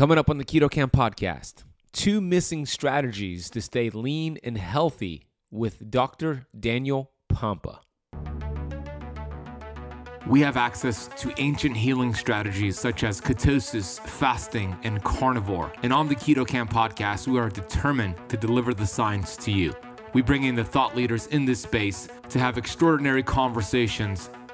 Coming up on the Keto Kamp podcast, two missing strategies to stay lean and healthy with Dr. Daniel Pompa. We have access to ancient healing strategies such as ketosis, fasting, and carnivore. And on the Keto Kamp podcast, we are determined to deliver the science to you. We bring in the thought leaders in this space to have extraordinary conversations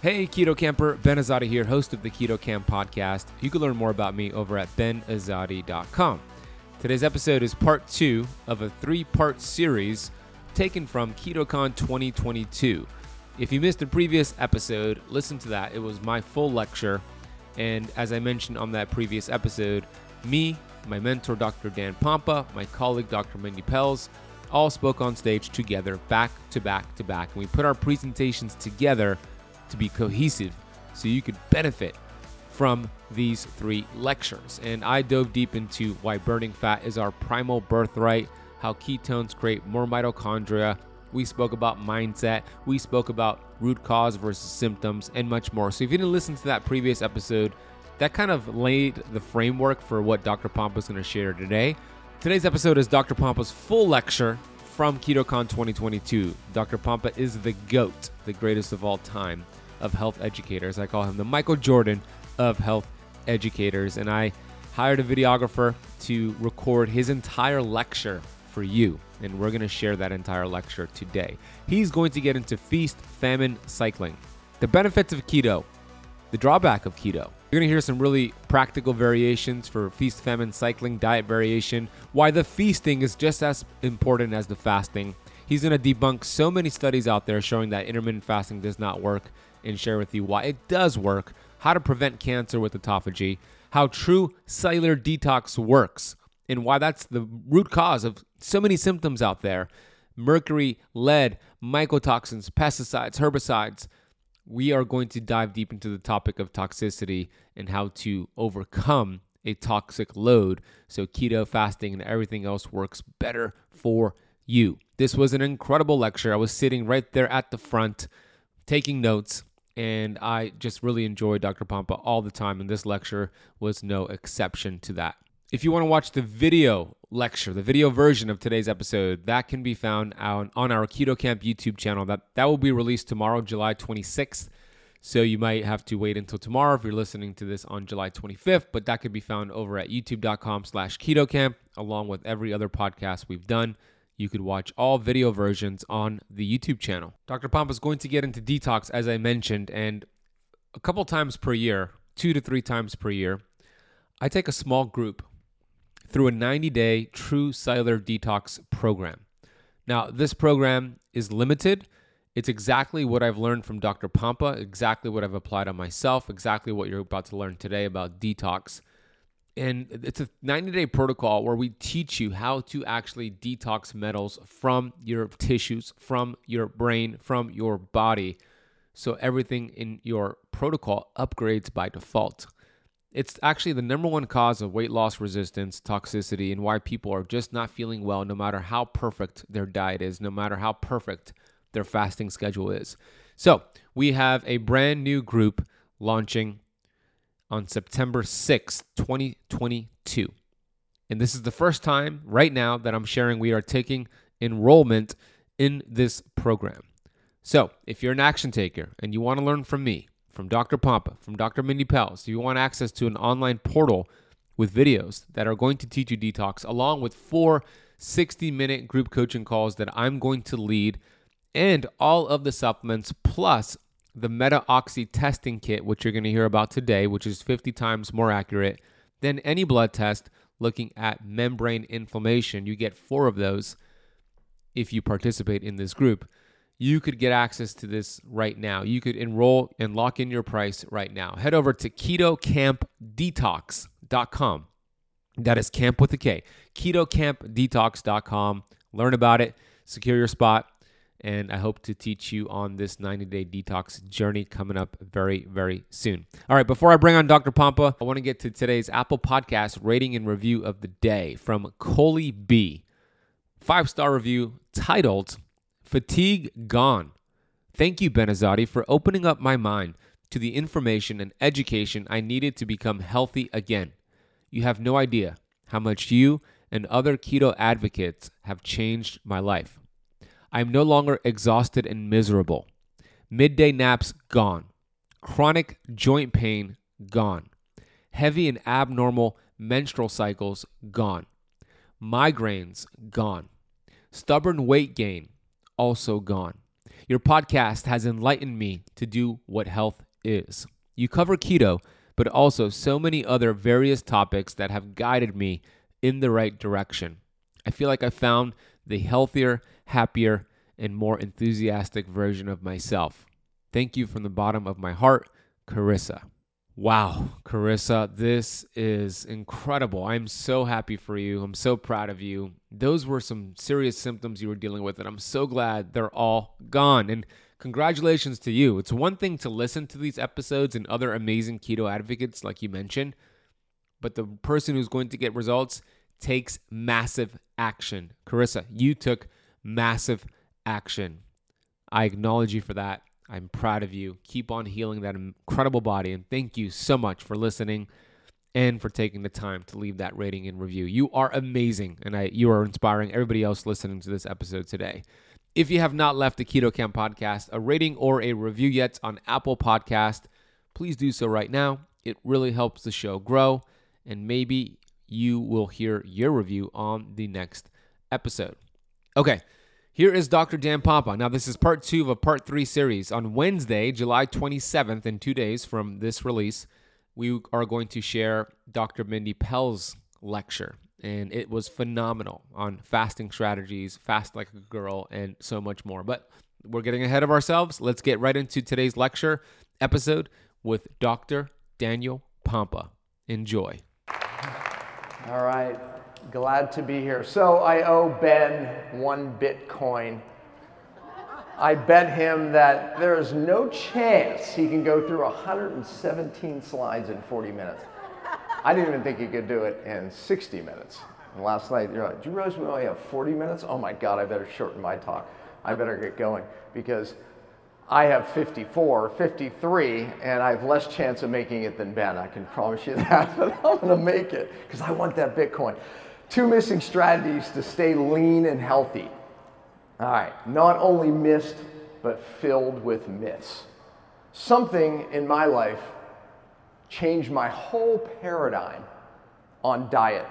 Hey, Keto Kamper, Ben Azadi here, host of the Keto Kamp podcast. You can learn more about me over at benazadi.com. Today's episode is part two of a three part series taken from KetoCon 2022. If you missed the previous episode, listen to that. It was my full lecture. And as I mentioned on that previous episode, me, my mentor, Dr. Dan Pompa, my colleague, Dr. Mindy Pelz, all spoke on stage together, back to back to back. And we put our presentations together to be cohesive so you could benefit from these three lectures. And I dove deep into why burning fat is our primal birthright, how ketones create more mitochondria. We spoke about mindset, we spoke about root cause versus symptoms, and much more. So if you didn't listen to that previous episode, that kind of laid the framework for what Dr. Pompa is going to share today. Today's episode is Dr. Pompa's full lecture from KetoCon 2022. Dr. Pompa is the GOAT, the greatest of all time of health educators. I call him the Michael Jordan of health educators. And I hired a videographer to record his entire lecture for you. And we're going to share that entire lecture today. He's going to get into feast, famine, cycling, the benefits of keto, the drawback of keto. You're going to hear some really practical variations for feast, famine, cycling, diet variation, why the feasting is just as important as the fasting. He's going to debunk so many studies out there showing that intermittent fasting does not work and share with you why it does work, how to prevent cancer with autophagy, how true cellular detox works, and why that's the root cause of so many symptoms out there mercury, lead, mycotoxins, pesticides, herbicides. We are going to dive deep into the topic of toxicity and how to overcome a toxic load so keto fasting and everything else works better for you. This was an incredible lecture. I was sitting right there at the front taking notes and I just really enjoy Dr. Pompa all the time, and this lecture was no exception to that. If you want to watch the video lecture, the video version of today's episode, that can be found on, on our Keto Kamp YouTube channel. That that will be released tomorrow, July 26th. So you might have to wait until tomorrow if you're listening to this on July 25th, but that can be found over at youtube.com slash ketokamp, along with every other podcast we've done. You could watch all video versions on the YouTube channel. Dr. Pompa is going to get into detox, as I mentioned, and a couple times per year, two to three times per year, I take a small group through a 90 day true cellular detox program. Now, this program is limited. It's exactly what I've learned from Dr. Pompa, exactly what I've applied on myself, exactly what you're about to learn today about detox and it's a 90 day protocol where we teach you how to actually detox metals from your tissues, from your brain, from your body. So everything in your protocol upgrades by default. It's actually the number one cause of weight loss resistance, toxicity, and why people are just not feeling well no matter how perfect their diet is, no matter how perfect their fasting schedule is. So we have a brand new group launching on September 6th, 2022. And this is the first time right now that I'm sharing we are taking enrollment in this program. So, if you're an action taker and you want to learn from me, from Dr. Pompa, from Dr. Mindy Pelz, you want access to an online portal with videos that are going to teach you detox, along with four 60 minute group coaching calls that I'm going to lead, and all of the supplements, plus the Meta Oxy testing kit, which you're going to hear about today, which is 50 times more accurate than any blood test looking at membrane inflammation. You get four of those if you participate in this group. You could get access to this right now. You could enroll and lock in your price right now. Head over to ketokampdetox.com That is camp with a K. KetoKampDetox.com. Learn about it, secure your spot, and I hope to teach you on this 90 day detox journey coming up very, very soon. All right, before I bring on Dr. Pompa, I want to get to today's Apple Podcast rating and review of the day from Coley B. Five star review titled Fatigue Gone. Thank you, Ben Azadi, for opening up my mind to the information and education I needed to become healthy again. You have no idea how much you and other keto advocates have changed my life. I am no longer exhausted and miserable. Midday naps gone. Chronic joint pain gone. Heavy and abnormal menstrual cycles gone. Migraines gone. Stubborn weight gain also gone. Your podcast has enlightened me to do what health is. You cover keto, but also so many other various topics that have guided me in the right direction. I feel like I found the healthier, happier, and more enthusiastic version of myself. Thank you from the bottom of my heart, Carissa. Wow, Carissa, this is incredible. I'm so happy for you. I'm so proud of you. Those were some serious symptoms you were dealing with, and I'm so glad they're all gone. And congratulations to you. It's one thing to listen to these episodes and other amazing keto advocates, like you mentioned, but the person who's going to get results takes massive action. Carissa, you took massive action. I acknowledge you for that. I'm proud of you. Keep on healing that incredible body. And thank you so much for listening and for taking the time to leave that rating and review. You are amazing. And I, you are inspiring everybody else listening to this episode today. If you have not left the Keto Kamp podcast a rating or a review yet on Apple Podcast, please do so right now. It really helps the show grow. And maybe you will hear your review on the next episode. Okay. Here is Dr. Dan Pompa. Now, this is part two of a part three series. On Wednesday, July 27th, in two days from this release, we are going to share Dr. Mindy Pelz's lecture. And it was phenomenal on fasting strategies, fast like a girl, and so much more. But we're getting ahead of ourselves. Let's get right into today's lecture episode with Dr. Daniel Pompa. Enjoy. All right glad to be here. So I owe Ben one Bitcoin. I bet him that there is no chance he can go through 117 slides in 40 minutes. I didn't even think he could do it in 60 minutes. And last night, you're like, do you realize we only have 40 minutes? Oh my God, I better shorten my talk. I better get going because I have 54, 53, and I have less chance of making it than Ben. I can promise you that, but I'm gonna make it because I want that Bitcoin. Two missing strategies to stay lean and healthy. All right, not only missed, but filled with myths. Something in my life changed my whole paradigm on diet.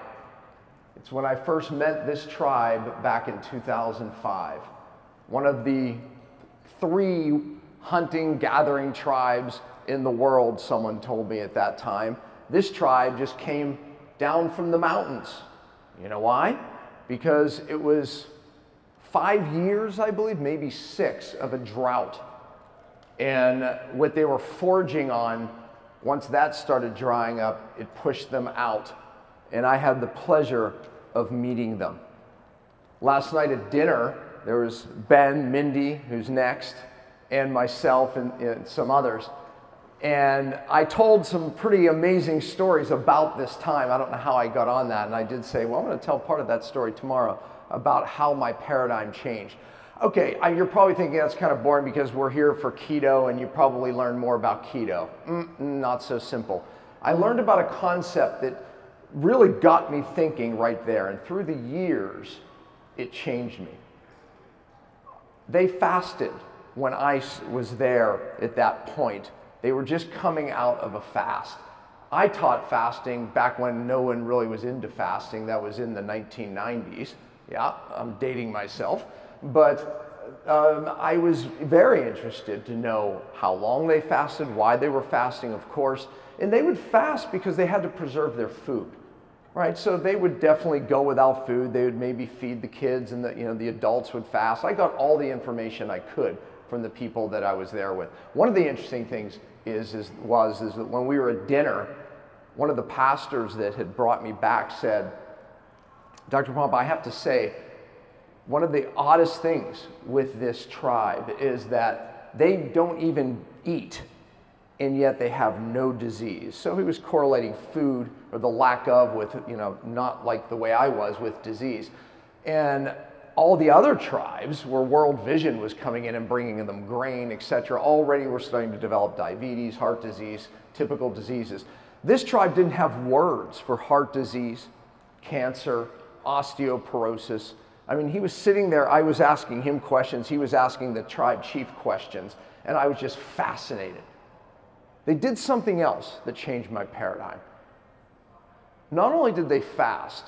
It's when I first met this tribe back in 2005. One of the three hunting, gathering tribes in the world, someone told me at that time. This tribe just came down from the mountains you know why? Because it was five years, I believe, maybe six, of a drought. And what they were foraging on, once that started drying up, it pushed them out. And I had the pleasure of meeting them. Last night at dinner, there was Ben, Mindy, who's next, and myself and, and some others. And I told some pretty amazing stories about this time. I don't know how I got on that. And I did say, well, I'm going to tell part of that story tomorrow about how my paradigm changed. Okay, you're probably thinking that's kind of boring because we're here for keto and you probably learned more about keto. Mm, not so simple. I learned about a concept that really got me thinking right there. And through the years, it changed me. They fasted when I was there at that point they were just coming out of a fast. I taught fasting back when no one really was into fasting. That was in the 1990s. Yeah, I'm dating myself. But um, I was very interested to know how long they fasted, why they were fasting, of course. And they would fast because they had to preserve their food, right? So they would definitely go without food. They would maybe feed the kids, and the, you know, the adults would fast. I got all the information I could from the people that I was there with. One of the interesting things is, is was is that when we were at dinner, one of the pastors that had brought me back said, Dr. Pomp, I have to say, one of the oddest things with this tribe is that they don't even eat, and yet they have no disease. So he was correlating food or the lack of with, you know, not like the way I was with disease. And all the other tribes where World Vision was coming in and bringing them grain, et cetera, already were starting to develop diabetes, heart disease, typical diseases. This tribe didn't have words for heart disease, cancer, osteoporosis. I mean, he was sitting there, I was asking him questions, he was asking the tribe chief questions, and I was just fascinated. They did something else that changed my paradigm. Not only did they fast,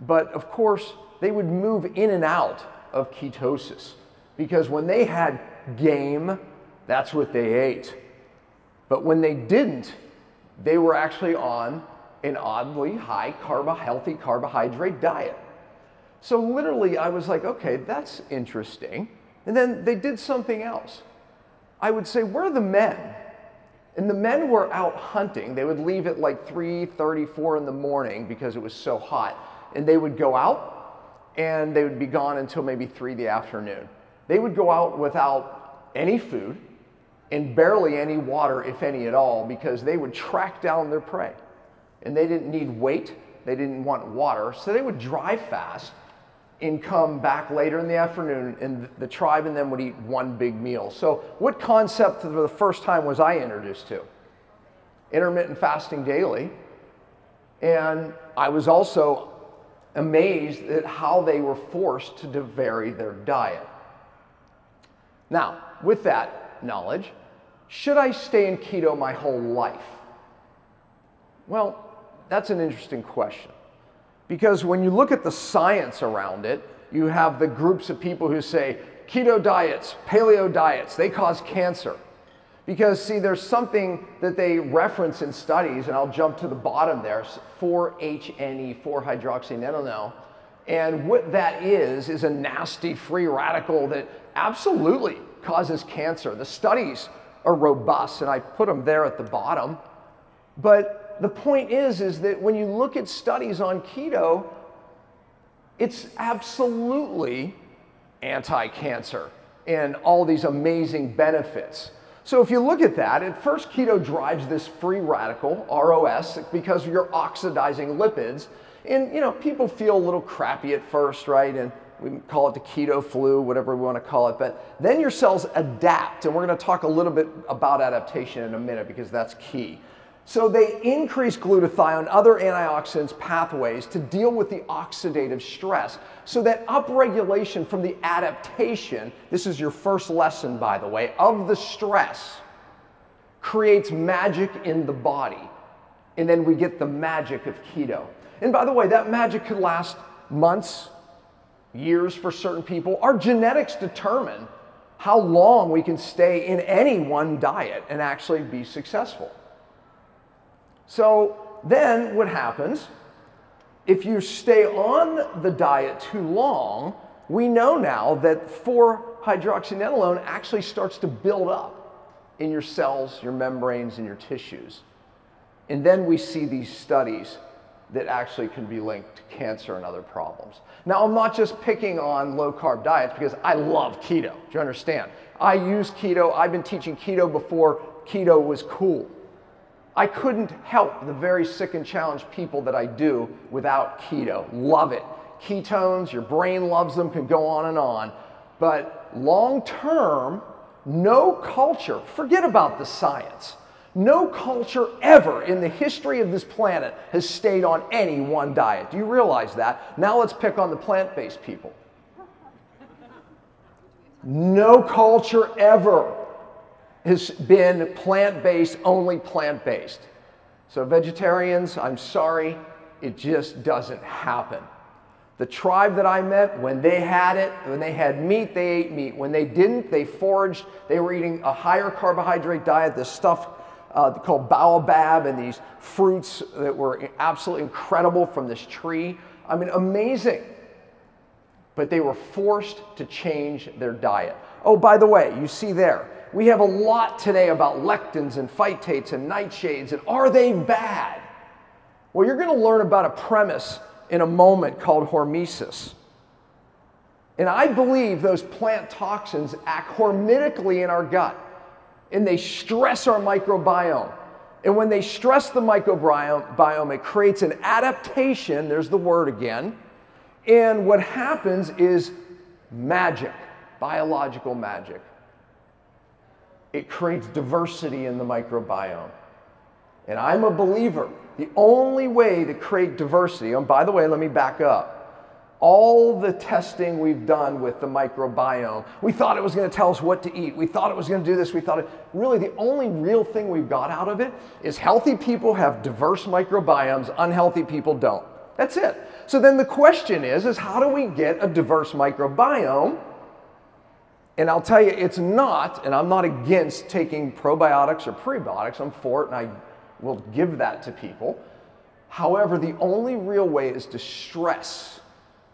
but of course, they would move in and out of ketosis because when they had game, that's what they ate. But when they didn't, they were actually on an oddly high carb, healthy carbohydrate diet. So literally, I was like, okay, that's interesting. And then they did something else. I would say, where are the men? And the men were out hunting. They would leave at like 3:34 in the morning because it was so hot. And they would go out and they would be gone until maybe 3 the afternoon. They would go out without any food and barely any water, if any at all, because they would track down their prey. And they didn't need weight, they didn't want water, so they would drive fast and come back later in the afternoon, and the tribe and them would eat one big meal. So, what concept for the first time was I introduced to? Intermittent fasting daily. And I was also amazed at how they were forced to vary their diet. Now, with that knowledge, should I stay in keto my whole life? Well, that's an interesting question. Because when you look at the science around it, you have the groups of people who say keto diets, paleo diets, they cause cancer. Because, see, there's something that they reference in studies, and I'll jump to the bottom there 4-HNE, 4-hydroxynonenal. And what that is, is a nasty free radical that absolutely causes cancer. The studies are robust, and I put them there at the bottom. But the point is, is that when you look at studies on keto, it's absolutely anti-cancer and all these amazing benefits. So if you look at that, at first keto drives this free radical, ROS, because you're oxidizing lipids. And you know, people feel a little crappy at first, right? And we call it the keto flu, whatever we want to call it. But then your cells adapt, and we're going to talk a little bit about adaptation in a minute because that's key. So they increase glutathione, other antioxidants pathways to deal with the oxidative stress. So that upregulation from the adaptation, this is your first lesson, by the way, of the stress, creates magic in the body. And then we get the magic of keto. And by the way, that magic could last months, years for certain people. Our genetics determine how long we can stay in any one diet and actually be successful. So then what happens? If you stay on the diet too long, we know now that 4-hydroxynonenal actually starts to build up in your cells, your membranes, and your tissues. And then we see these studies that actually can be linked to cancer and other problems. Now, I'm not just picking on low carb diets because I love keto. Do you understand? I use keto. I've been teaching keto before keto was cool. I couldn't help the very sick and challenged people that I do without keto. Love it. Ketones, your brain loves them, can go on and on. But long term, no culture, forget about the science, no culture ever in the history of this planet has stayed on any one diet. Do you realize that? Now let's pick on the plant based people. No culture ever has been plant based, only plant based. So, vegetarians, I'm sorry, it just doesn't happen. The tribe that I met, when they had it, when they had meat, they ate meat. When they didn't, they foraged. They were eating a higher carbohydrate diet, this stuff uh, called baobab and these fruits that were absolutely incredible from this tree. I mean, amazing. But they were forced to change their diet. Oh, by the way, you see there, we have a lot today about lectins and phytates and nightshades, and are they bad? Well, you're going to learn about a premise in a moment called hormesis. And I believe those plant toxins act hormetically in our gut and they stress our microbiome. And when they stress the microbiome, it creates an adaptation, there's the word again. And what happens is magic, biological magic. It creates diversity in the microbiome. And I'm a believer. The only way to create diversity, and by the way, let me back up all the testing we've done with the microbiome, we thought it was going to tell us what to eat. We thought it was going to do this. We thought it, really the only real thing we've got out of it is healthy people have diverse microbiomes, unhealthy people don't. That's it. So then the question is, is how do we get a diverse microbiome? And I'll tell you, it's not, and I'm not against taking probiotics or prebiotics. I'm for it, and I will give that to people. However, the only real way is to stress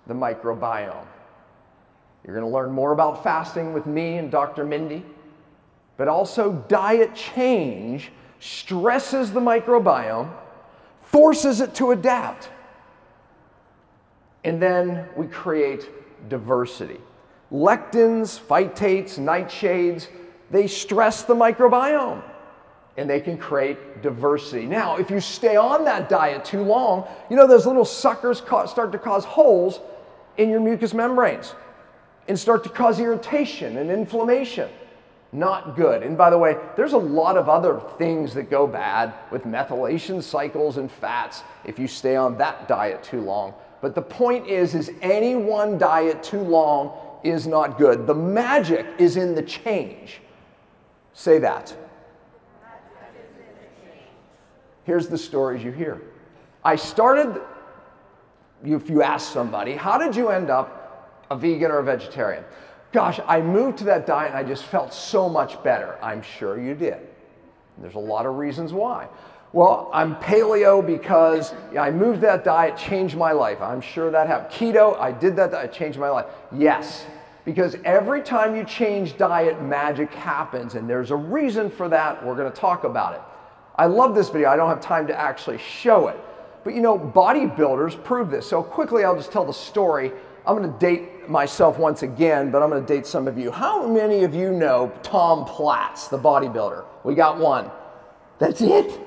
the microbiome. You're going to learn more about fasting with me and Dr. Mindy, but also diet change stresses the microbiome, forces it to adapt, and then we create diversity. Lectins, phytates, nightshades, they stress the microbiome and they can create diversity. Now, if you stay on that diet too long, you know those little suckers start to cause holes in your mucous membranes and start to cause irritation and inflammation. Not good. And by the way, there's a lot of other things that go bad with methylation cycles and fats if you stay on that diet too long. But the point is is any one diet too long is not good. The magic is in the change. Say that. Here's the stories you hear. I started if you ask somebody, how did you end up a vegan or a vegetarian? Gosh, I moved to that diet and I just felt so much better. I'm sure you did. There's a lot of reasons why. Well, I'm paleo because I moved that diet, changed my life. I'm sure that happened. Keto, I did that, diet, changed my life. Yes, because every time you change diet, magic happens, and there's a reason for that. We're going to talk about it. I love this video. I don't have time to actually show it. But you know, bodybuilders prove this. So quickly, I'll just tell the story. I'm going to date myself once again, but I'm going to date some of you. How many of you know Tom Platz, the bodybuilder? We got one. That's it?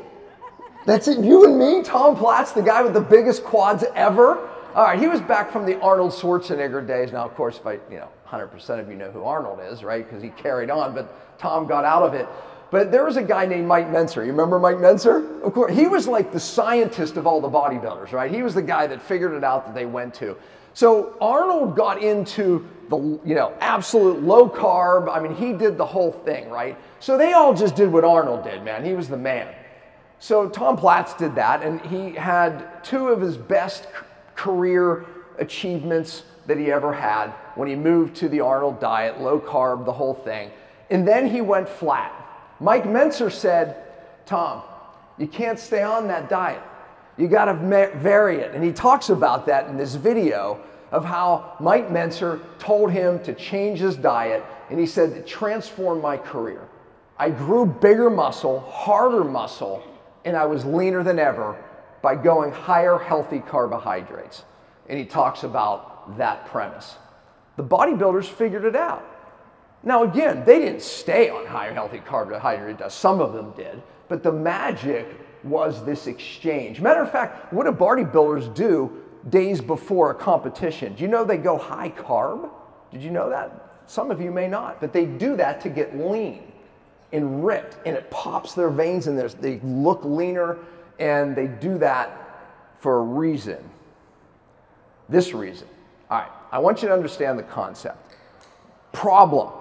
That's it? You and me? Tom Platz, the guy with the biggest quads ever? All right, he was back from the Arnold Schwarzenegger days. Now, of course, I, you know, 100% of you know who Arnold is, right? Because he carried on, but Tom got out of it. But there was a guy named Mike Mentzer. You remember Mike Mentzer? Of course, he was like the scientist of all the bodybuilders, right? He was the guy that figured it out that they went to. So Arnold got into the you know absolute low carb. I mean, he did the whole thing, right? So they all just did what Arnold did, man. He was the man. So Tom Platz did that, and he had two of his best career achievements that he ever had when he moved to the Arnold diet, low carb, the whole thing. And then he went flat. Mike Mentzer said, Tom, you can't stay on that diet. You got to vary it. And he talks about that in this video of how Mike Mentzer told him to change his diet. And he said, it transformed my career. I grew bigger muscle, harder muscle, and I was leaner than ever by going higher healthy carbohydrates. And he talks about that premise. The bodybuilders figured it out. Now, again, they didn't stay on high healthy carbohydrate diet. Some of them did, but the magic was this exchange. Matter of fact, what do bodybuilders do days before a competition? Do you know they go high carb? Did you know that? Some of you may not, but they do that to get lean and ripped, and it pops their veins and they look leaner, and they do that for a reason. This reason. All right, I want you to understand the concept. Problem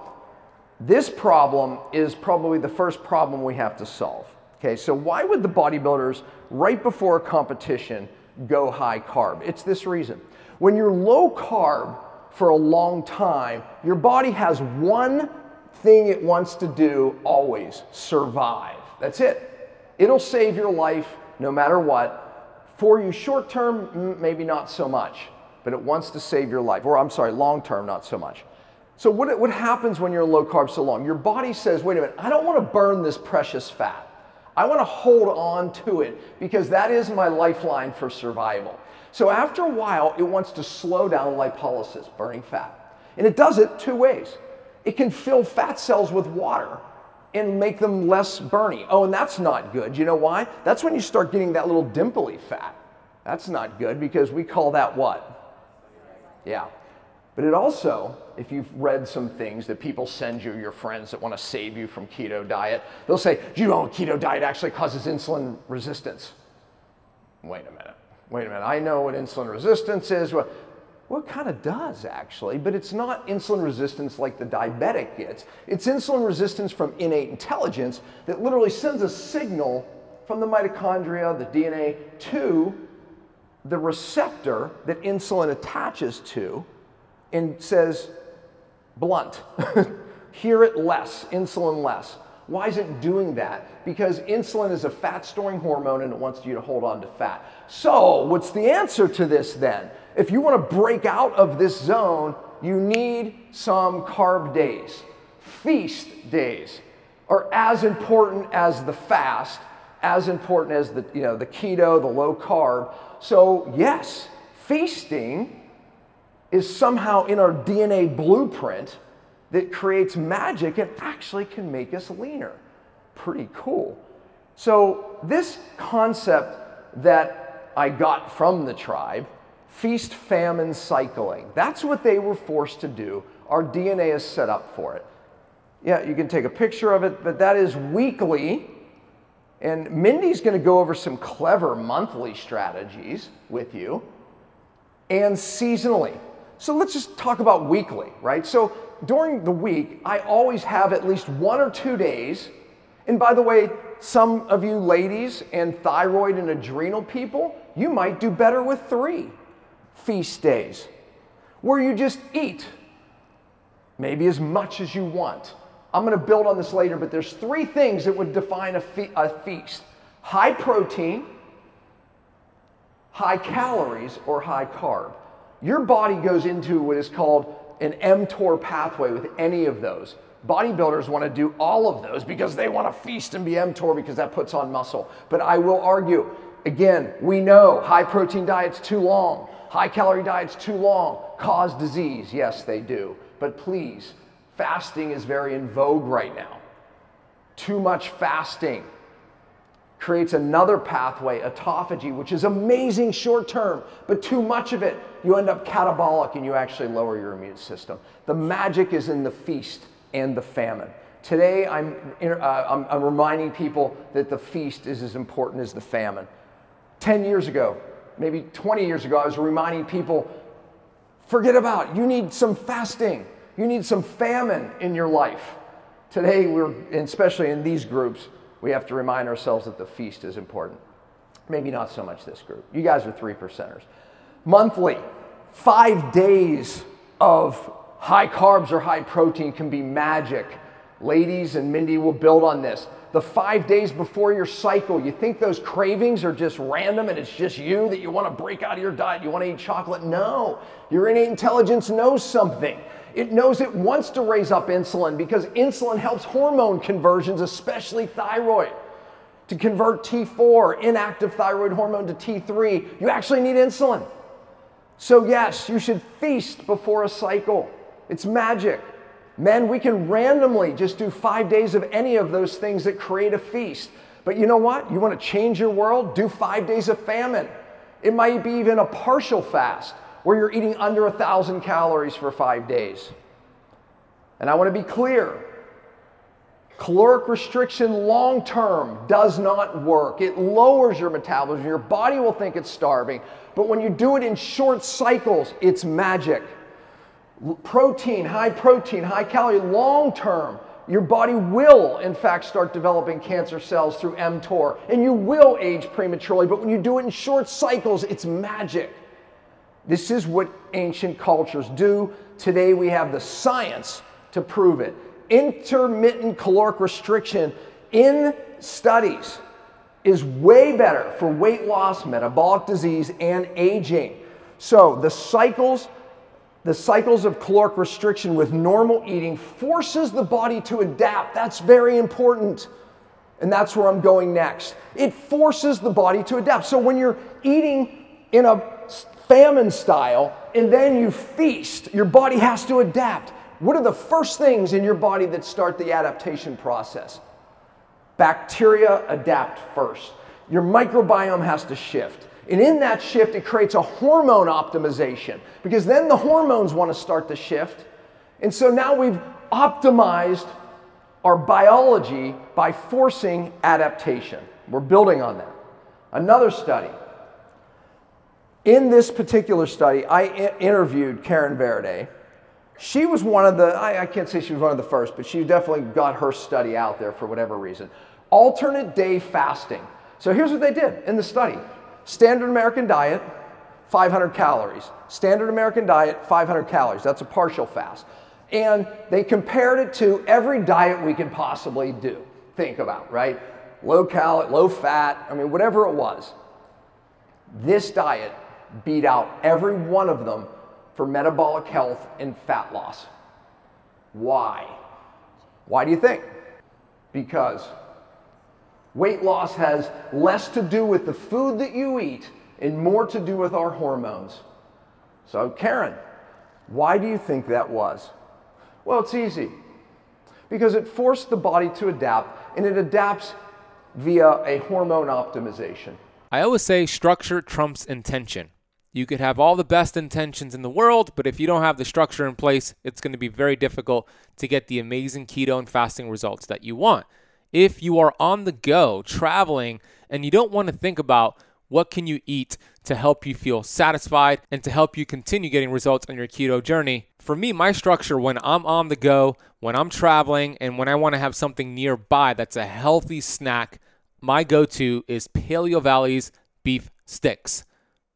this problem is probably the first problem we have to solve. Okay, so why would the bodybuilders, right before a competition, go high carb? It's this reason. When you're low carb for a long time, your body has one thing it wants to do always survive. That's it. It'll save your life no matter what. For you short term, maybe not so much, but it wants to save your life. Or I'm sorry, long term, not so much. So, what, what happens when you're low carb so long? Your body says, wait a minute, I don't want to burn this precious fat. I want to hold on to it because that is my lifeline for survival. So after a while, it wants to slow down lipolysis, burning fat. And it does it two ways. It can fill fat cells with water and make them less burny. Oh, and that's not good. You know why? That's when you start getting that little dimply fat. That's not good because we call that what? Yeah. But it also, if you've read some things that people send you, your friends that want to save you from keto diet, they'll say, you know keto diet actually causes insulin resistance? Wait a minute wait a minute, I know what insulin resistance is. Well, well, it kind of does actually, but it's not insulin resistance like the diabetic gets. It's insulin resistance from innate intelligence that literally sends a signal from the mitochondria, the DNA, to the receptor that insulin attaches to and says, blunt, hear it less, insulin less. Why is it doing that? Because insulin is a fat storing hormone and it wants you to hold on to fat. So, what's the answer to this then? If you want to break out of this zone, you need some carb days. Feast days are as important as the fast, as important as the, you know, the keto, the low carb. So, yes, feasting is somehow in our DNA blueprint that creates magic and actually can make us leaner. Pretty cool. So, this concept that I got from the tribe, feast famine cycling, that's what they were forced to do. Our DNA is set up for it. Yeah, you can take a picture of it, but that is weekly. And Mindy's going to go over some clever monthly strategies with you and seasonally. So let's just talk about weekly, right? So during the week, I always have at least one or two days. And by the way, some of you ladies and thyroid and adrenal people, you might do better with three feast days where you just eat maybe as much as you want. I'm going to build on this later, but there's three things that would define a, fe- a feast high protein, high calories, or high carb. Your body goes into what is called an mTOR pathway with any of those. Bodybuilders want to do all of those because they want to feast and be mTOR because that puts on muscle. But I will argue, again, we know high protein diets too long, high calorie diets too long cause disease. Yes, they do. But please, fasting is very in vogue right now. Too much fasting creates another pathway, autophagy, which is amazing short term, but too much of it, you end up catabolic and you actually lower your immune system. The magic is in the feast and the famine. Today, I'm, uh, I'm, I'm reminding people that the feast is as important as the famine. 10 years ago, maybe 20 years ago, I was reminding people forget about you need some fasting, you need some famine in your life. Today, we're, especially in these groups, we have to remind ourselves that the feast is important. Maybe not so much this group. You guys are three percenters. Monthly, five days of high carbs or high protein can be magic. Ladies and Mindy will build on this. The five days before your cycle, you think those cravings are just random and it's just you that you want to break out of your diet, you want to eat chocolate? No. Your innate intelligence knows something. It knows it wants to raise up insulin because insulin helps hormone conversions, especially thyroid. To convert T4, inactive thyroid hormone, to T3, you actually need insulin. So, yes, you should feast before a cycle. It's magic. Men, we can randomly just do five days of any of those things that create a feast. But you know what? You want to change your world? Do five days of famine. It might be even a partial fast where you're eating under a thousand calories for five days. And I want to be clear caloric restriction long term does not work. It lowers your metabolism. Your body will think it's starving. But when you do it in short cycles, it's magic. Protein, high protein, high calorie, long term, your body will, in fact, start developing cancer cells through mTOR, and you will age prematurely. But when you do it in short cycles, it's magic. This is what ancient cultures do. Today we have the science to prove it. Intermittent caloric restriction in studies is way better for weight loss, metabolic disease, and aging. So the cycles, the cycles of caloric restriction with normal eating forces the body to adapt. That's very important. And that's where I'm going next. It forces the body to adapt. So when you're eating in a famine style and then you feast, your body has to adapt. What are the first things in your body that start the adaptation process? Bacteria adapt first. Your microbiome has to shift. And in that shift, it creates a hormone optimization because then the hormones want to start to shift. And so now we've optimized our biology by forcing adaptation. We're building on that. Another study. In this particular study, I I- interviewed Karen Varady. She was one of the, I, I can't say she was one of the first, but she definitely got her study out there for whatever reason. Alternate day fasting. So here's what they did in the study standard American diet, 500 calories. Standard American diet, 500 calories. That's a partial fast. And they compared it to every diet we could possibly do. Think about, right? Low cal, low fat, I mean, whatever it was. This diet beat out every one of them for metabolic health and fat loss. Why? Why do you think? Because weight loss has less to do with the food that you eat and more to do with our hormones. So, Karen, why do you think that was? Well, it's easy. Because it forced the body to adapt, and it adapts via a hormone optimization. I always say structure trumps intention. You could have all the best intentions in the world, but if you don't have the structure in place, it's going to be very difficult to get the amazing keto and fasting results that you want. If you are on the go, traveling, and you don't want to think about what can you eat to help you feel satisfied and to help you continue getting results on your keto journey. For me, my structure when I'm on the go, when I'm traveling, and when I want to have something nearby that's a healthy snack, my go to is Paleo Valley's beef sticks.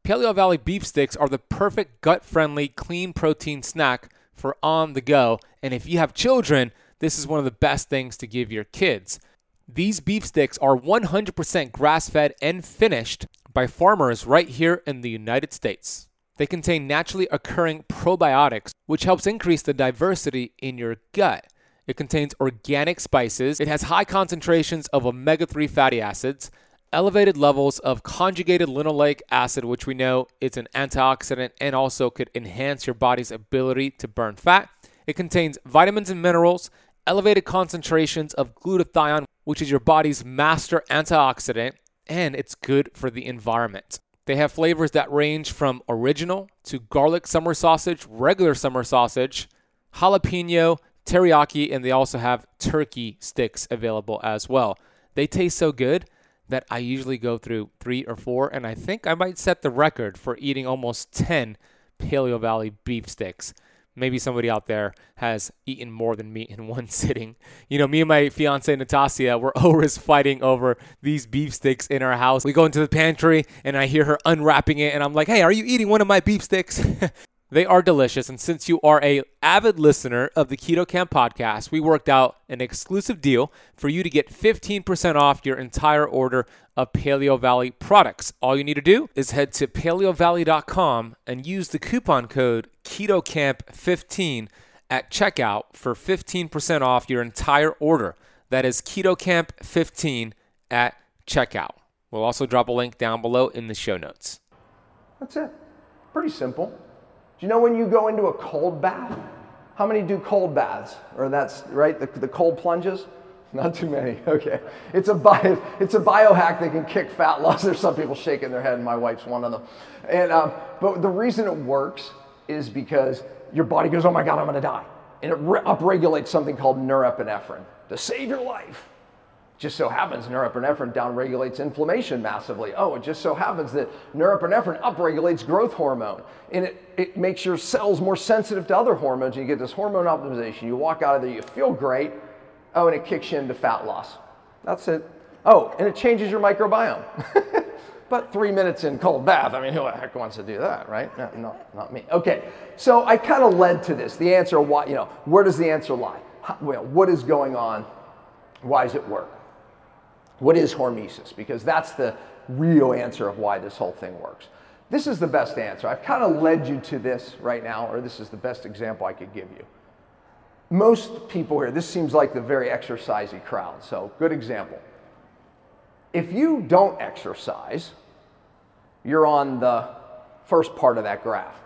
Paleo Valley beef sticks are the perfect gut friendly, clean protein snack for on the go. And if you have children, this is one of the best things to give your kids. These beef sticks are 100% grass fed and finished by farmers right here in the United States. They contain naturally occurring probiotics, which helps increase the diversity in your gut. It contains organic spices. It has high concentrations of omega 3 fatty acids, elevated levels of conjugated linoleic acid, which we know is an antioxidant and also could enhance your body's ability to burn fat. It contains vitamins and minerals, elevated concentrations of glutathione, which is your body's master antioxidant, and it's good for the environment. They have flavors that range from original to garlic summer sausage, regular summer sausage, jalapeno, teriyaki, and they also have turkey sticks available as well. They taste so good that I usually go through three or four, and I think I might set the record for eating almost 10 Paleo Valley beef sticks. Maybe somebody out there has eaten more than me in one sitting. You know, me and my fiance Natasia, we're always fighting over these beef sticks in our house. We go into the pantry and I hear her unwrapping it, and I'm like, hey, are you eating one of my beef sticks? They are delicious, and since you are a avid listener of the Keto Kamp podcast, we worked out an exclusive deal for you to get 15% off your entire order of Paleo Valley products. All you need to do is head to paleovalley.com and use the coupon code KetoKamp15 at checkout for 15% off your entire order. That is KetoKamp15 at checkout. We'll also drop a link down below in the show notes. That's it. Pretty simple. Do you know when you go into a cold bath? How many do cold baths? Or that's right, the, the cold plunges? Not too many. Okay. It's a bio, it's a biohack that can kick fat loss. There's some people shaking their head, and my wife's one of them. And um, but the reason it works is because your body goes, "Oh my God, I'm going to die," and it re- upregulates something called norepinephrine to save your life just so happens norepinephrine downregulates inflammation massively. Oh, it just so happens that norepinephrine upregulates growth hormone and it, it makes your cells more sensitive to other hormones. And you get this hormone optimization. You walk out of there, you feel great. Oh, and it kicks you into fat loss. That's it. Oh, and it changes your microbiome. but three minutes in cold bath, I mean, who the heck wants to do that, right? No, no not me. Okay, so I kind of led to this. The answer, why, you know, where does the answer lie? How, well, what is going on? Why does it work? What is hormesis? Because that's the real answer of why this whole thing works. This is the best answer. I've kind of led you to this right now, or this is the best example I could give you. Most people here, this seems like the very exercisey crowd, so good example. If you don't exercise, you're on the first part of that graph,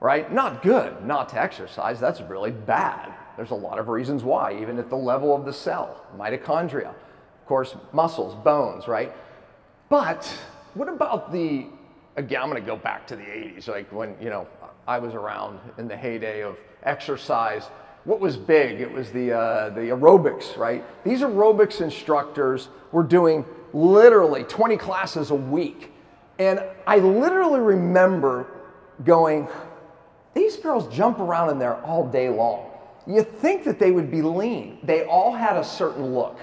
right? Not good not to exercise. That's really bad. There's a lot of reasons why, even at the level of the cell, mitochondria, of course, muscles, bones, right? But what about the, again, I'm to go back to the 80s, like when, you know, I was around in the heyday of exercise. What was big? It was the, uh, the aerobics, right? These aerobics instructors were doing literally 20 classes a week. And I literally remember going, these girls jump around in there all day long. You think that they would be lean. They all had a certain look.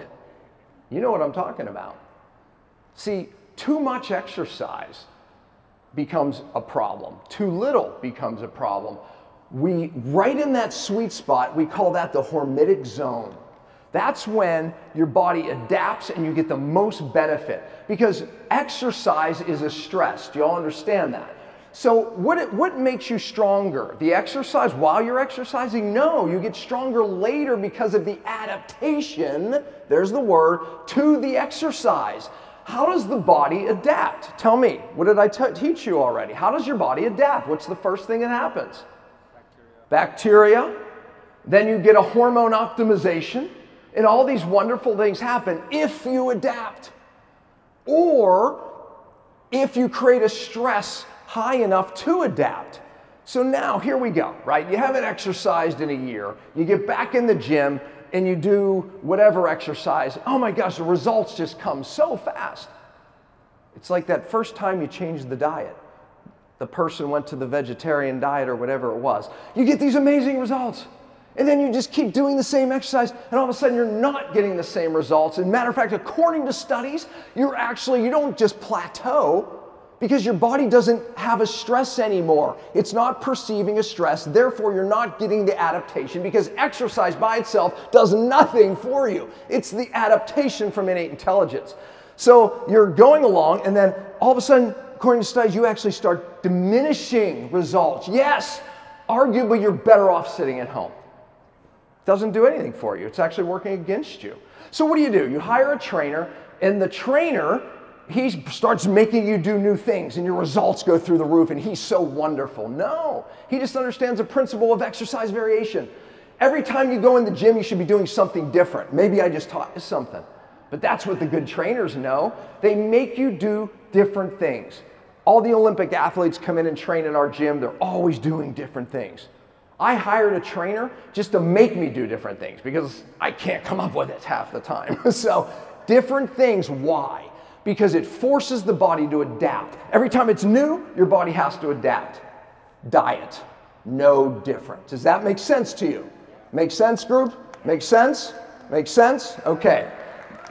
You know what I'm talking about. See, too much exercise becomes a problem. Too little becomes a problem. We, right in that sweet spot, we call that the hormetic zone. That's when your body adapts and you get the most benefit because exercise is a stress. Do you all understand that? So, what, what makes you stronger? The exercise while you're exercising? No, you get stronger later because of the adaptation, there's the word, to the exercise. How does the body adapt? Tell me, what did I t- teach you already? How does your body adapt? What's the first thing that happens? Bacteria. Then you get a hormone optimization, and all these wonderful things happen if you adapt. Or if you create a stress high enough to adapt. So now, here we go, right? You haven't exercised in a year, you get back in the gym, and you do whatever exercise, oh my gosh, the results just come so fast. It's like that first time you changed the diet. The person went to the vegetarian diet or whatever it was. You get these amazing results. And then you just keep doing the same exercise, and all of a sudden you're not getting the same results. And matter of fact, according to studies, you're actually, you don't just plateau, because your body doesn't have a stress anymore. It's not perceiving a stress, therefore, you're not getting the adaptation because exercise by itself does nothing for you. It's the adaptation from innate intelligence. So you're going along, and then all of a sudden, according to studies, you actually start diminishing results. Yes, arguably, you're better off sitting at home. Doesn't do anything for you, it's actually working against you. So, what do you do? You hire a trainer, and the trainer he starts making you do new things and your results go through the roof and he's so wonderful. No, he just understands the principle of exercise variation. Every time you go in the gym, you should be doing something different. Maybe I just taught you something. But that's what the good trainers know. They make you do different things. All the Olympic athletes come in and train in our gym, they're always doing different things. I hired a trainer just to make me do different things because I can't come up with it half the time. so, different things. Why? because it forces the body to adapt. Every time it's new, your body has to adapt. Diet, no different. Does that make sense to you? Make sense, group? Make sense? Make sense? Okay.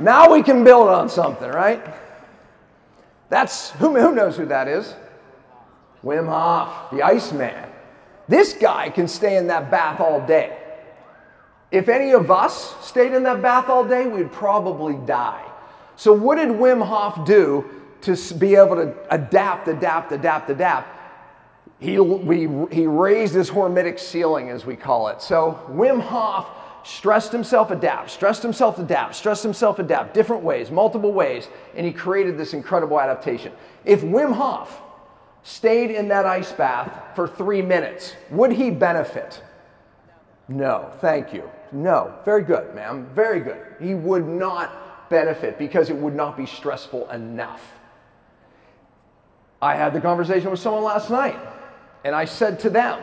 Now we can build on something, right? That's who, who knows who that is? Wim Hof, the Iceman. This guy can stay in that bath all day. If any of us stayed in that bath all day, we'd probably die. So, what did Wim Hof do to be able to adapt, adapt, adapt, adapt? He, we, he raised his hormetic ceiling, as we call it. So, Wim Hof stressed himself, adapt, stressed himself, adapt, stressed himself, adapt, different ways, multiple ways, and he created this incredible adaptation. If Wim Hof stayed in that ice bath for three minutes, would he benefit? No, thank you. No, very good, ma'am, very good. He would not benefit because it would not be stressful enough. I had the conversation with someone last night, and I said to them,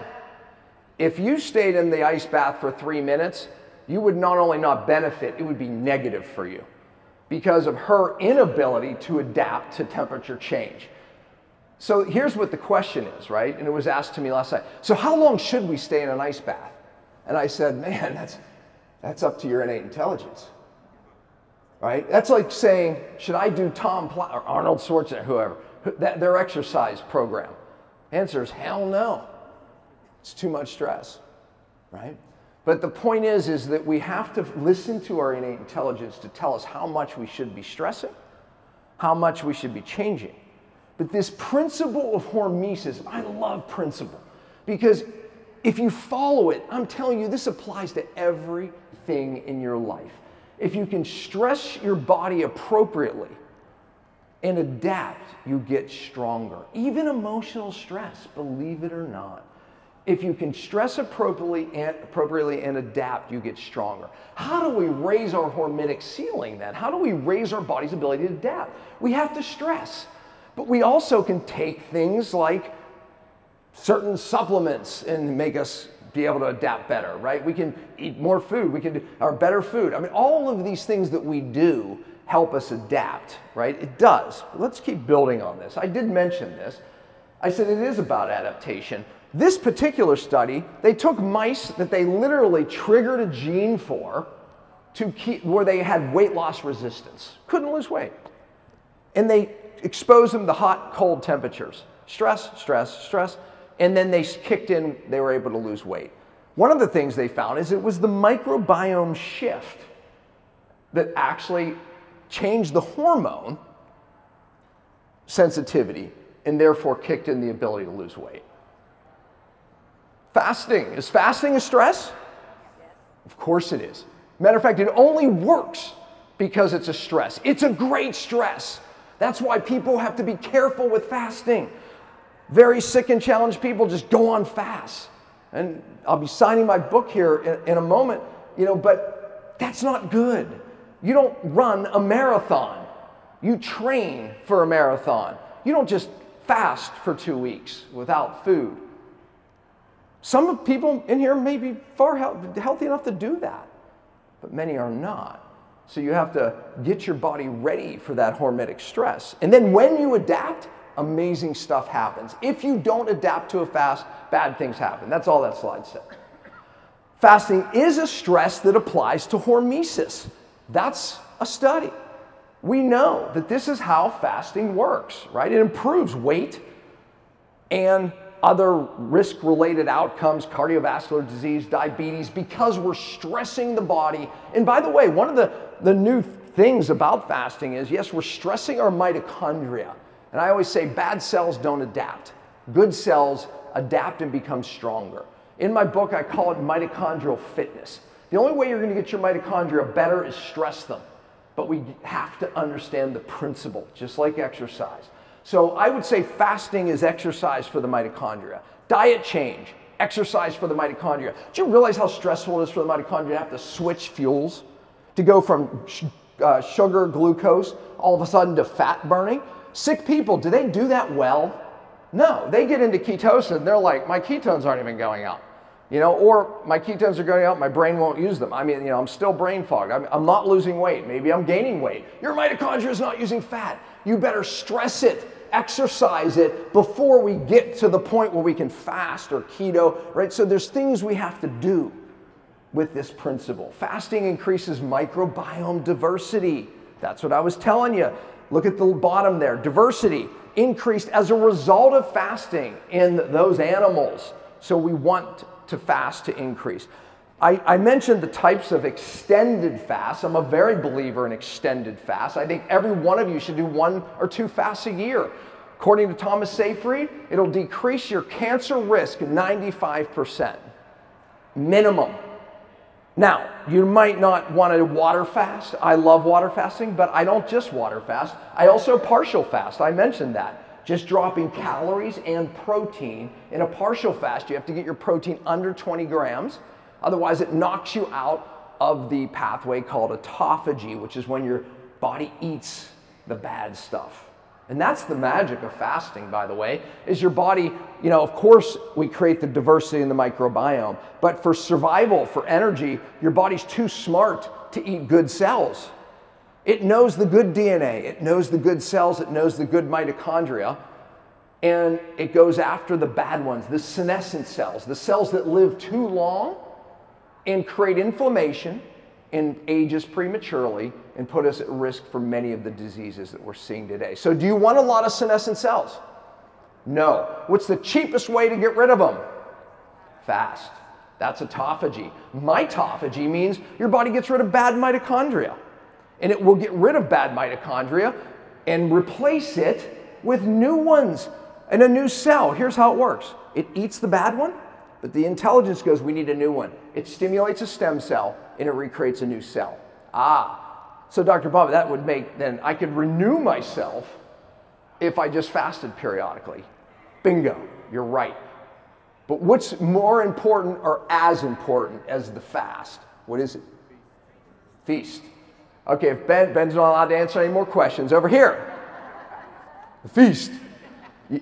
if you stayed in the ice bath for three minutes, you would not only not benefit, it would be negative for you because of her inability to adapt to temperature change. So here's what the question is, right? And it was asked to me last night. So how long should we stay in an ice bath? And I said, man, that's, that's up to your innate intelligence right? That's like saying, should I do Tom Pl- or Arnold Schwarzenegger, whoever, that, their exercise program? Answer is hell no. It's too much stress, right? But the point is, is that we have to listen to our innate intelligence to tell us how much we should be stressing, how much we should be changing. But this principle of hormesis, I love principle because if you follow it, I'm telling you, this applies to everything in your life if you can stress your body appropriately, and adapt, you get stronger. Even emotional stress, believe it or not. If you can stress appropriately and, appropriately and adapt, you get stronger. How do we raise our hormetic ceiling then? How do we raise our body's ability to adapt? We have to stress. But we also can take things like certain supplements and make us be able to adapt better, right? We can eat more food, we can do our better food. I mean, all of these things that we do help us adapt, right? It does. Let's keep building on this. I did mention this. I said it is about adaptation. This particular study, they took mice that they literally triggered a gene for to keep where they had weight loss resistance, couldn't lose weight. And they exposed them to hot, cold temperatures. Stress, stress, stress and then they kicked in, they were able to lose weight. One of the things they found is it was the microbiome shift that actually changed the hormone sensitivity and therefore kicked in the ability to lose weight. Fasting. Is fasting a stress? Of course it is. Matter of fact, it only works because it's a stress. It's a great stress. That's why people have to be careful with fasting very sick and challenged people just go on fast. And I'll be signing my book here in, in a moment, you know, but that's not good. You don't run a marathon, you train for a marathon. You don't just fast for two weeks without food. Some people in here may be far healthy enough to do that, but many are not. So you have to get your body ready for that hormetic stress. And then when you adapt, amazing stuff happens. If you don't adapt to a fast, bad things happen. That's all that slide said. Fasting is a stress that applies to hormesis. That's a study. We know that this is how fasting works, right? It improves weight and other risk related outcomes, cardiovascular disease, diabetes, because we're stressing the body. And by the way, one of the, the new things about fasting is yes, we're stressing our mitochondria. And I always say bad cells don't adapt. Good cells adapt and become stronger. In my book, I call it mitochondrial fitness. The only way you're going to get your mitochondria better is stress them. But we have to understand the principle, just like exercise. So I would say fasting is exercise for the mitochondria. Diet change, exercise for the mitochondria. Do you realize how stressful it is for the mitochondria to have to switch fuels? To go from sh- uh, sugar, glucose, all of a sudden to fat burning? Sick people, do they do that well? No, they get into ketosis and they're like, my ketones aren't even going out. You know, or my ketones are going out, my brain won't use them. I mean, you know, I'm still brain fogged. I'm, I'm not losing weight. Maybe I'm gaining weight. Your mitochondria is not using fat. You better stress it, exercise it before we get to the point where we can fast or keto, right? So there's things we have to do with this principle. Fasting increases microbiome diversity. That's what I was telling you. Look at the bottom there. Diversity increased as a result of fasting in those animals. So we want to fast to increase. I, I, mentioned the types of extended fasts. I'm a very believer in extended fasts. I think every one of you should do one or two fasts a year. According to Thomas Seyfried, it'll decrease your cancer risk 95%. Minimum. Now, you might not want to water fast. I love water fasting, but I don't just water fast. I also partial fast. I mentioned that. Just dropping calories and protein. In a partial fast, you have to get your protein under 20 grams. Otherwise, it knocks you out of the pathway called autophagy, which is when your body eats the bad stuff. And that's the magic of fasting, by the way, is your body, you know, of course, we create the diversity in the microbiome, but for survival, for energy, your body's too smart to eat good cells. It knows the good DNA, it knows the good cells, it knows the good mitochondria, and it goes after the bad ones, the senescent cells, the cells that live too long and create inflammation and ages prematurely and put us at risk for many of the diseases that we're seeing today. So, do you want a lot of senescent cells? No. What's the cheapest way to get rid of them? Fast. That's autophagy. Mitophagy means your body gets rid of bad mitochondria. And it will get rid of bad mitochondria and replace it with new ones and a new cell. Here's how it works it eats the bad one, but the intelligence goes, we need a new one. It stimulates a stem cell and it recreates a new cell. Ah, so Dr. Bob, that would make then I could renew myself if I just fasted periodically. Bingo, you're right. But what's more important or as important as the fast? What is it? Feast. Okay, if Ben, Ben's not allowed to answer any more questions, over here. The feast.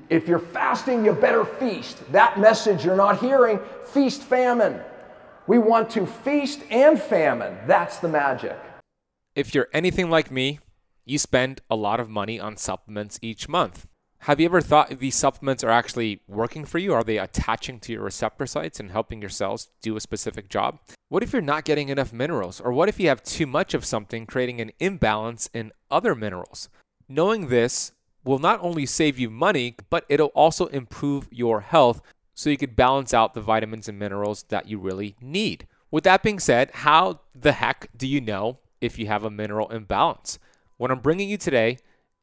If you're fasting, you better feast. That message you're not hearing, feast famine. We want to feast and famine. That's the magic. If you're anything like me, you spend a lot of money on supplements each month. Have you ever thought if these supplements are actually working for you? Are they attaching to your receptor sites and helping your cells do a specific job? What if you're not getting enough minerals? Or what if you have too much of something, creating an imbalance in other minerals? Knowing this will not only save you money, but it'll also improve your health so you could balance out the vitamins and minerals that you really need. With that being said, how the heck do you know if you have a mineral imbalance? What I'm bringing you today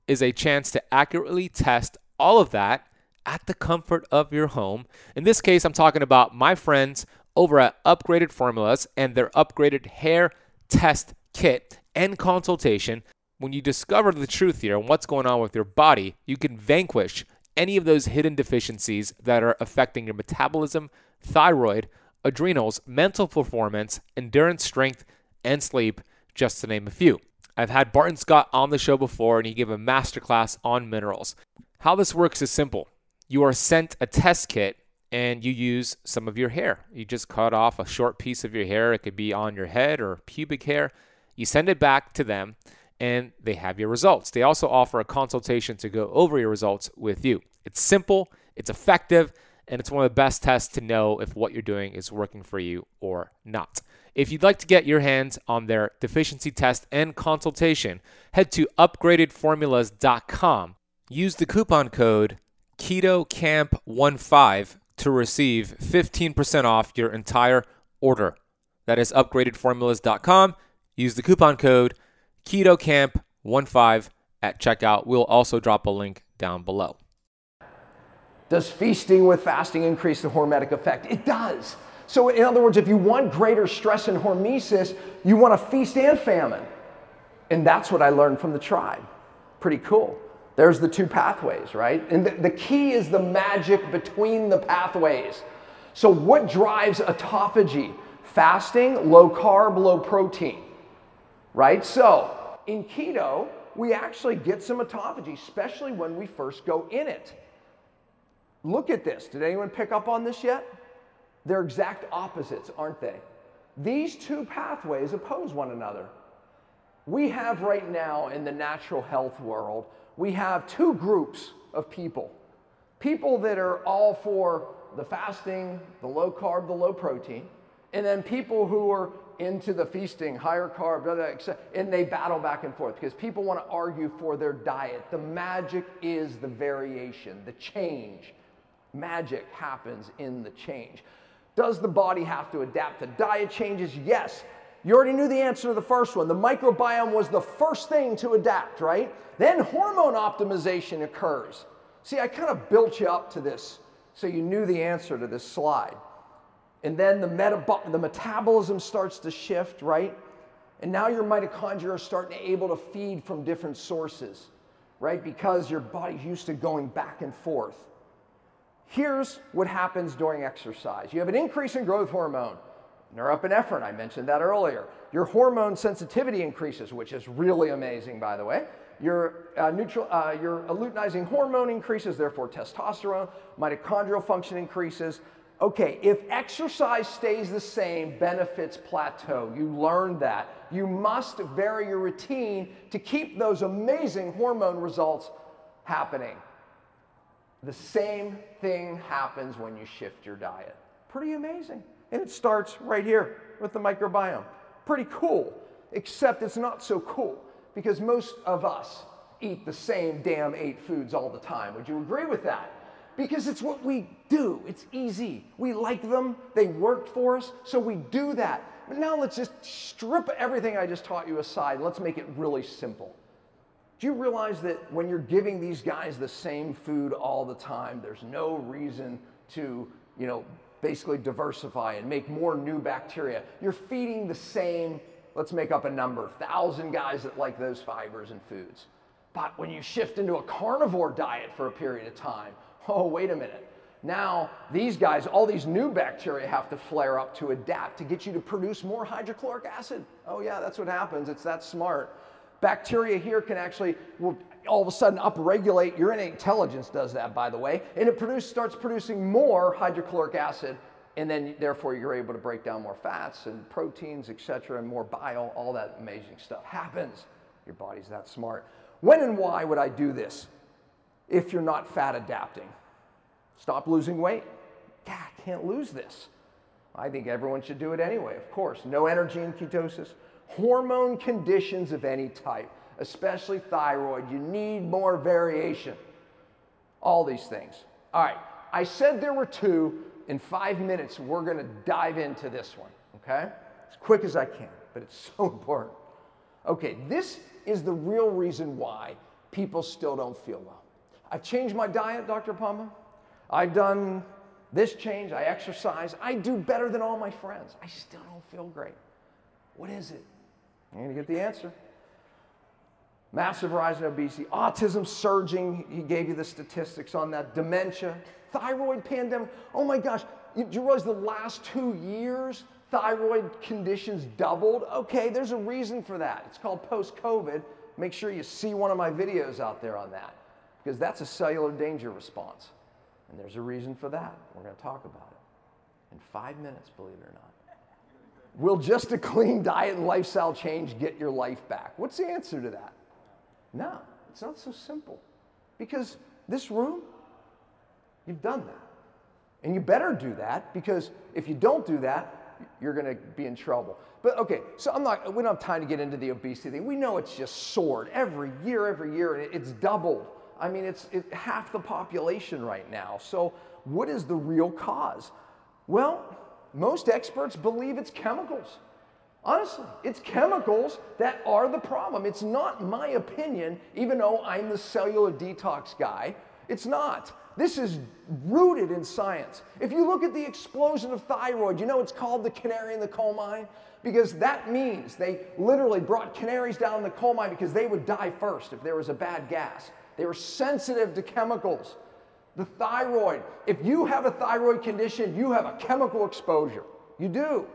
is a chance to accurately test all of that at the comfort of your home. In this case, I'm talking about my friends over at Upgraded Formulas and their upgraded hair test kit and consultation when you discover the truth here and what's going on with your body, you can vanquish any of those hidden deficiencies that are affecting your metabolism, thyroid, adrenals, mental performance, endurance, strength, and sleep, just to name a few. I've had Barton Scott on the show before and he gave a masterclass on minerals. How this works is simple. You are sent a test kit and you use some of your hair. You just cut off a short piece of your hair. It could be on your head or pubic hair. You send it back to them and they have your results. They also offer a consultation to go over your results with you. It's simple, it's effective, and it's one of the best tests to know if what you're doing is working for you or not. If you'd like to get your hands on their deficiency test and consultation, head to upgradedformulas.com. Use the coupon code KETOKAMP15 to receive 15% off your entire order. That is upgradedformulas.com. Use the coupon code KETOKAMP15 at checkout. We'll also drop a link down below. Does feasting with fasting increase the hormetic effect? It does. So, in other words, if you want greater stress and hormesis, you want a feast and famine. And that's what I learned from the tribe. Pretty cool. There's the two pathways, right? And the, the key is the magic between the pathways. So, what drives autophagy? Fasting, low carb, low protein, right? So, in keto, we actually get some autophagy, especially when we first go in it. Look at this. Did anyone pick up on this yet? They're exact opposites, aren't they? These two pathways oppose one another. We have right now in the natural health world, we have two groups of people. People that are all for the fasting, the low carb, the low protein, and then people who are into the feasting, higher carb, blah, blah, and they battle back and forth because people want to argue for their diet. The magic is the variation, the change. Magic happens in the change. Does the body have to adapt to diet changes? Yes. You already knew the answer to the first one. The microbiome was the first thing to adapt, right? Then hormone optimization occurs. See, I kind of built you up to this so you knew the answer to this slide. And then the, metab- the metabolism starts to shift, right? And now your mitochondria are starting to able to feed from different sources, right? Because your body's used to going back and forth. Here's what happens during exercise you have an increase in growth hormone, norepinephrine, I mentioned that earlier. Your hormone sensitivity increases, which is really amazing, by the way. Your, uh, neutral, uh, your luteinizing hormone increases, therefore testosterone. Mitochondrial function increases. Okay, if exercise stays the same, benefits plateau. You learned that. You must vary your routine to keep those amazing hormone results happening. The same thing happens when you shift your diet. Pretty amazing. And it starts right here with the microbiome. Pretty cool, except it's not so cool because most of us eat the same damn eight foods all the time. Would you agree with that? Because it's what we do. It's easy. We like them, they worked for us, so we do that. But now let's just strip everything I just taught you aside. Let's make it really simple. Do you realize that when you're giving these guys the same food all the time, there's no reason to, you know, basically diversify and make more new bacteria? You're feeding the same, let's make up a number, thousand guys that like those fibers and foods. But when you shift into a carnivore diet for a period of time, oh, wait a minute. Now, these guys, all these new bacteria have to flare up to adapt to get you to produce more hydrochloric acid. Oh, yeah, that's what happens. It's that smart. Bacteria here can actually, will all of a sudden upregulate. Your innate intelligence does that, by the way, and it produce, starts producing more hydrochloric acid, and then therefore you're able to break down more fats and proteins, etc., and more bile. All that amazing stuff happens. Your body's that smart. When and why would I do this if you're not fat adapting? Stop losing weight. I can't lose this. I think everyone should do it anyway, of course. No energy in ketosis. Hormone conditions of any type, especially thyroid, you need more variation. All these things. All right, I said there were two. In five minutes, we're going to dive into this one, okay? As quick as I can, but it's so important. Okay, this is the real reason why people still don't feel well. I've changed my diet, Dr. Pompa. I've done this change, I exercise, I do better than all my friends. I still don't feel great. What is it? I'm going to get the answer. Massive rise in obesity, autism surging. He gave you the statistics on that. Dementia, thyroid pandemic. Oh my gosh, you, you realize the last two years, thyroid conditions doubled? Okay, there's a reason for that. It's called post COVID. Make sure you see one of my videos out there on that because that's a cellular danger response. And there's a reason for that. We're going to talk about it in five minutes, believe it or not. Will just a clean diet and lifestyle change get your life back? What's the answer to that? No, it's not so simple. Because this room, you've done that. And you better do that because if you don't do that, you're going to be in trouble. But okay, so I'm not, we don't have time to get into the obesity thing. We know it's just soared every year, every year, and it's doubled. I mean, it's it, half the population right now. So, what is the real cause? Well, most experts believe it's chemicals. Honestly, it's chemicals that are the problem. It's not my opinion, even though I'm the cellular detox guy. It's not. This is rooted in science. If you look at the explosion of thyroid, you know it's called the canary in the coal mine? Because that means they literally brought canaries down in the coal mine because they would die first if there was a bad gas. They were sensitive to chemicals. The thyroid, if you have a thyroid condition, you have a chemical exposure. You do.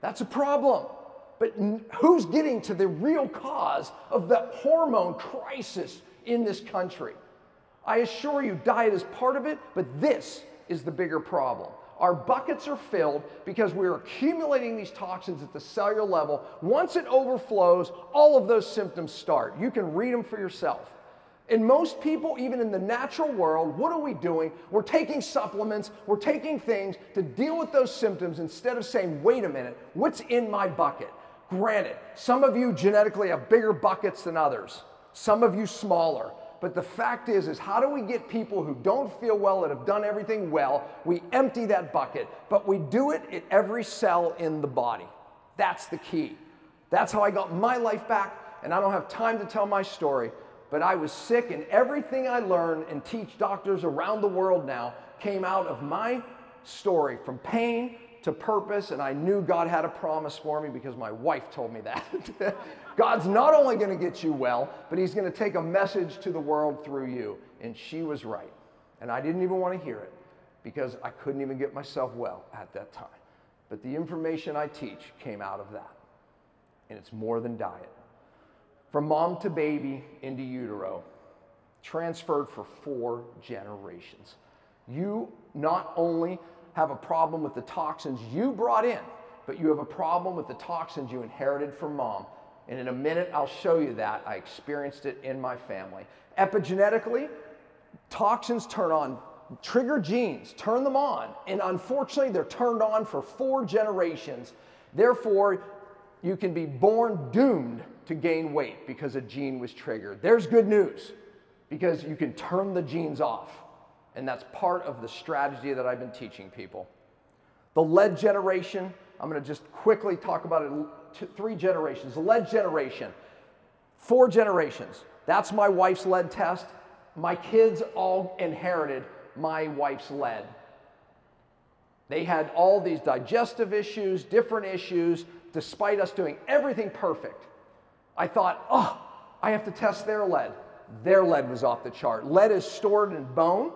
That's a problem. But who's getting to the real cause of the hormone crisis in this country? I assure you, diet is part of it, but this is the bigger problem. Our buckets are filled because we're accumulating these toxins at the cellular level. Once it overflows, all of those symptoms start. You can read them for yourself. And most people, even in the natural world, what are we doing? We're taking supplements, we're taking things to deal with those symptoms instead of saying, wait a minute, what's in my bucket? Granted, some of you genetically have bigger buckets than others, some of you smaller. But the fact is, is how do we get people who don't feel well, that have done everything well, we empty that bucket, but we do it at every cell in the body. That's the key. That's how I got my life back, and I don't have time to tell my story, but I was sick, and everything I learned and teach doctors around the world now came out of my story from pain to purpose, and I knew God had a promise for me because my wife told me that. God's not only going to get you well, but He's going to take a message to the world through you. And she was right. And I didn't even want to hear it because I couldn't even get myself well at that time. But the information I teach came out of that. And it's more than diet from mom to baby into utero, transferred for four generations. You not only have a problem with the toxins you brought in, but you have a problem with the toxins you inherited from mom. And in a minute, I'll show you that. I experienced it in my family. Epigenetically, toxins turn on, trigger genes, turn them on. And unfortunately, they're turned on for four generations. Therefore, you can be born doomed to gain weight because a gene was triggered. There's good news because you can turn the genes off. And that's part of the strategy that I've been teaching people. The lead generation, I'm going to just quickly talk about it. three generations. The lead generation, four generations. That's my wife's lead test. My kids all inherited my wife's lead. They had all these digestive issues, different issues, despite us doing everything perfect. I thought, oh, I have to test their lead. their lead was off the chart. Lead is stored in bone,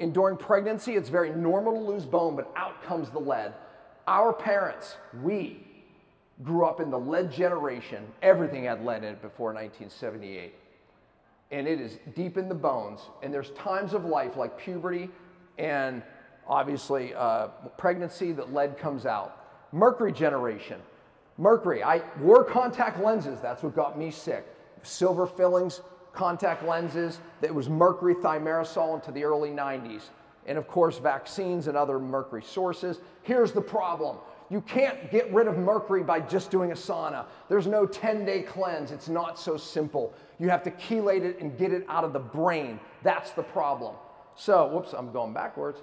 and during pregnancy, it's very normal to lose bone, but out comes the lead. Our parents, we grew up in the lead generation. Everything had lead in it before 1978. And it is deep in the bones. And there's times of life like puberty and obviously uh, pregnancy that lead comes out. Mercury generation. Mercury, I wore contact lenses. That's what got me sick. Silver fillings, contact lenses. That was mercury thimerosal into the early 90s. And of course, vaccines and other mercury sources. Here's the problem you can't get rid of mercury by just doing a sauna. There's no 10 day cleanse. It's not so simple. You have to chelate it and get it out of the brain. That's the problem. So, whoops, I'm going backwards.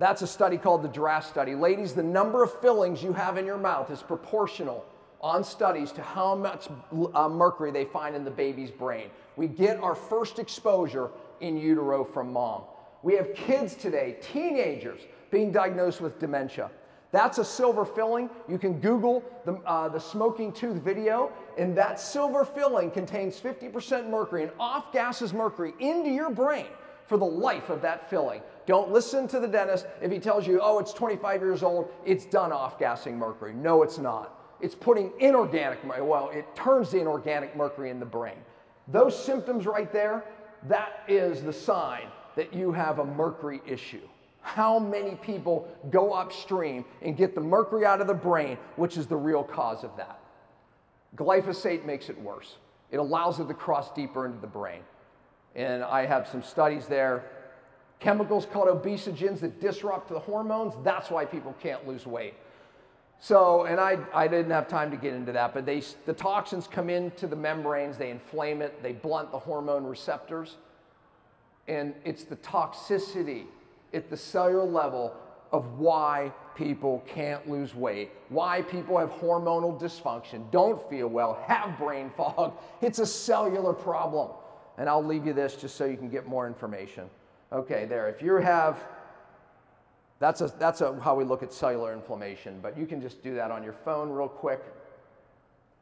That's a study called the Giraffe study. Ladies, the number of fillings you have in your mouth is proportional on studies to how much uh, mercury they find in the baby's brain. We get our first exposure in utero from mom. We have kids today, teenagers, being diagnosed with dementia. That's a silver filling. You can Google the, uh, the smoking tooth video, and that silver filling contains 50% mercury and off gases mercury into your brain for the life of that filling. Don't listen to the dentist if he tells you, oh, it's 25 years old, it's done off gassing mercury. No, it's not. It's putting inorganic, mercury, well, it turns the inorganic mercury in the brain. Those symptoms right there, that is the sign that you have a mercury issue. How many people go upstream and get the mercury out of the brain, which is the real cause of that? Glyphosate makes it worse. It allows it to cross deeper into the brain. And I have some studies there. Chemicals called obesogens that disrupt the hormones, that's why people can't lose weight. So, and I, I didn't have time to get into that, but they, the toxins come into the membranes, they inflame it, they blunt the hormone receptors. And it's the toxicity at the cellular level of why people can't lose weight, why people have hormonal dysfunction, don't feel well, have brain fog. It's a cellular problem. And I'll leave you this just so you can get more information. Okay, there. If you have, that's, a, that's a, how we look at cellular inflammation, but you can just do that on your phone real quick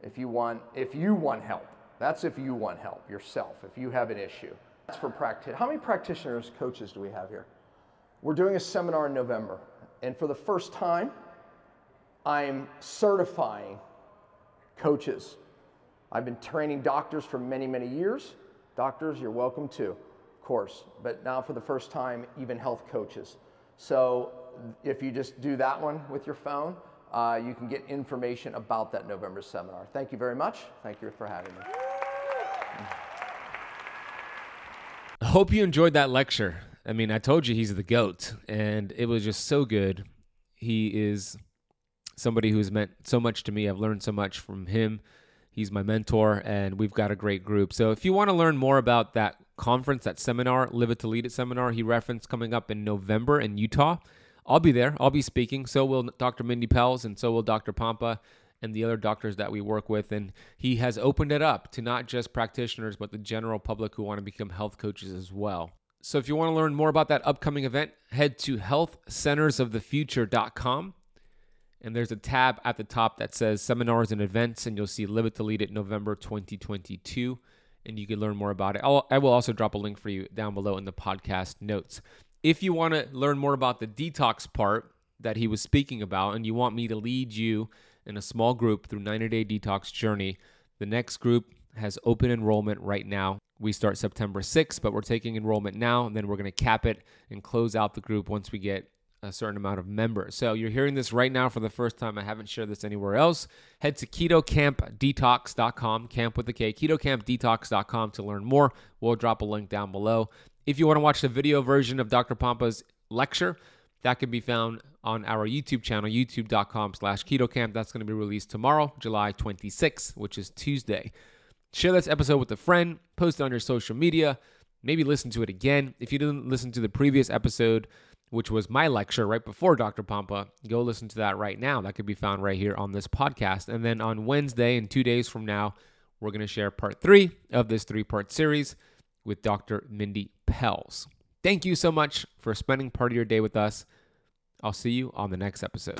if you want, if you want help. That's if you want help yourself, if you have an issue. That's for practice. How many practitioners, coaches do we have here? We're doing a seminar in November, and for the first time, I'm certifying coaches. I've been training doctors for many, many years. Doctors, you're welcome too, of course, but now for the first time, even health coaches. So if you just do that one with your phone, uh, you can get information about that November seminar. Thank you very much. Thank you for having me. I hope you enjoyed that lecture. I mean, I told you he's the GOAT, and it was just so good. He is somebody who's meant so much to me. I've learned so much from him. He's my mentor, and we've got a great group. So if you want to learn more about that conference, that seminar, Live It to Lead It seminar, he referenced coming up in November in Utah, I'll be there. I'll be speaking. So will Dr. Mindy Pelz, and so will Dr. Pompa and the other doctors that we work with. And he has opened it up to not just practitioners, but the general public who want to become health coaches as well. So if you want to learn more about that upcoming event, head to healthcentersofthefuture.com. And there's a tab at the top that says seminars and events, and you'll see Live to Lead It November 2022. And you can learn more about it. I'll, I will also drop a link for you down below in the podcast notes. If you want to learn more about the detox part that he was speaking about, and you want me to lead you in a small group through 90 day detox journey, the next group has open enrollment right now. We start September 6th, but we're taking enrollment now, and then we're going to cap it and close out the group once we get a certain amount of members. So you're hearing this right now for the first time. I haven't shared this anywhere else. Head to ketokampdetox.com, camp with the K, ketokampdetox.com to learn more. We'll drop a link down below. If you want to watch the video version of Dr. Pompa's lecture, that can be found on our YouTube channel, youtube.com slash ketokamp. That's going to be released tomorrow, July 26th, which is Tuesday. Share this episode with a friend, post it on your social media, maybe listen to it again. If you didn't listen to the previous episode, which was my lecture right before Dr. Pompa, go listen to that right now. That could be found right here on this podcast. And then on Wednesday, in two days from now, we're going to share part three of this three part series with Dr. Mindy Pelz. Thank you so much for spending part of your day with us. I'll see you on the next episode.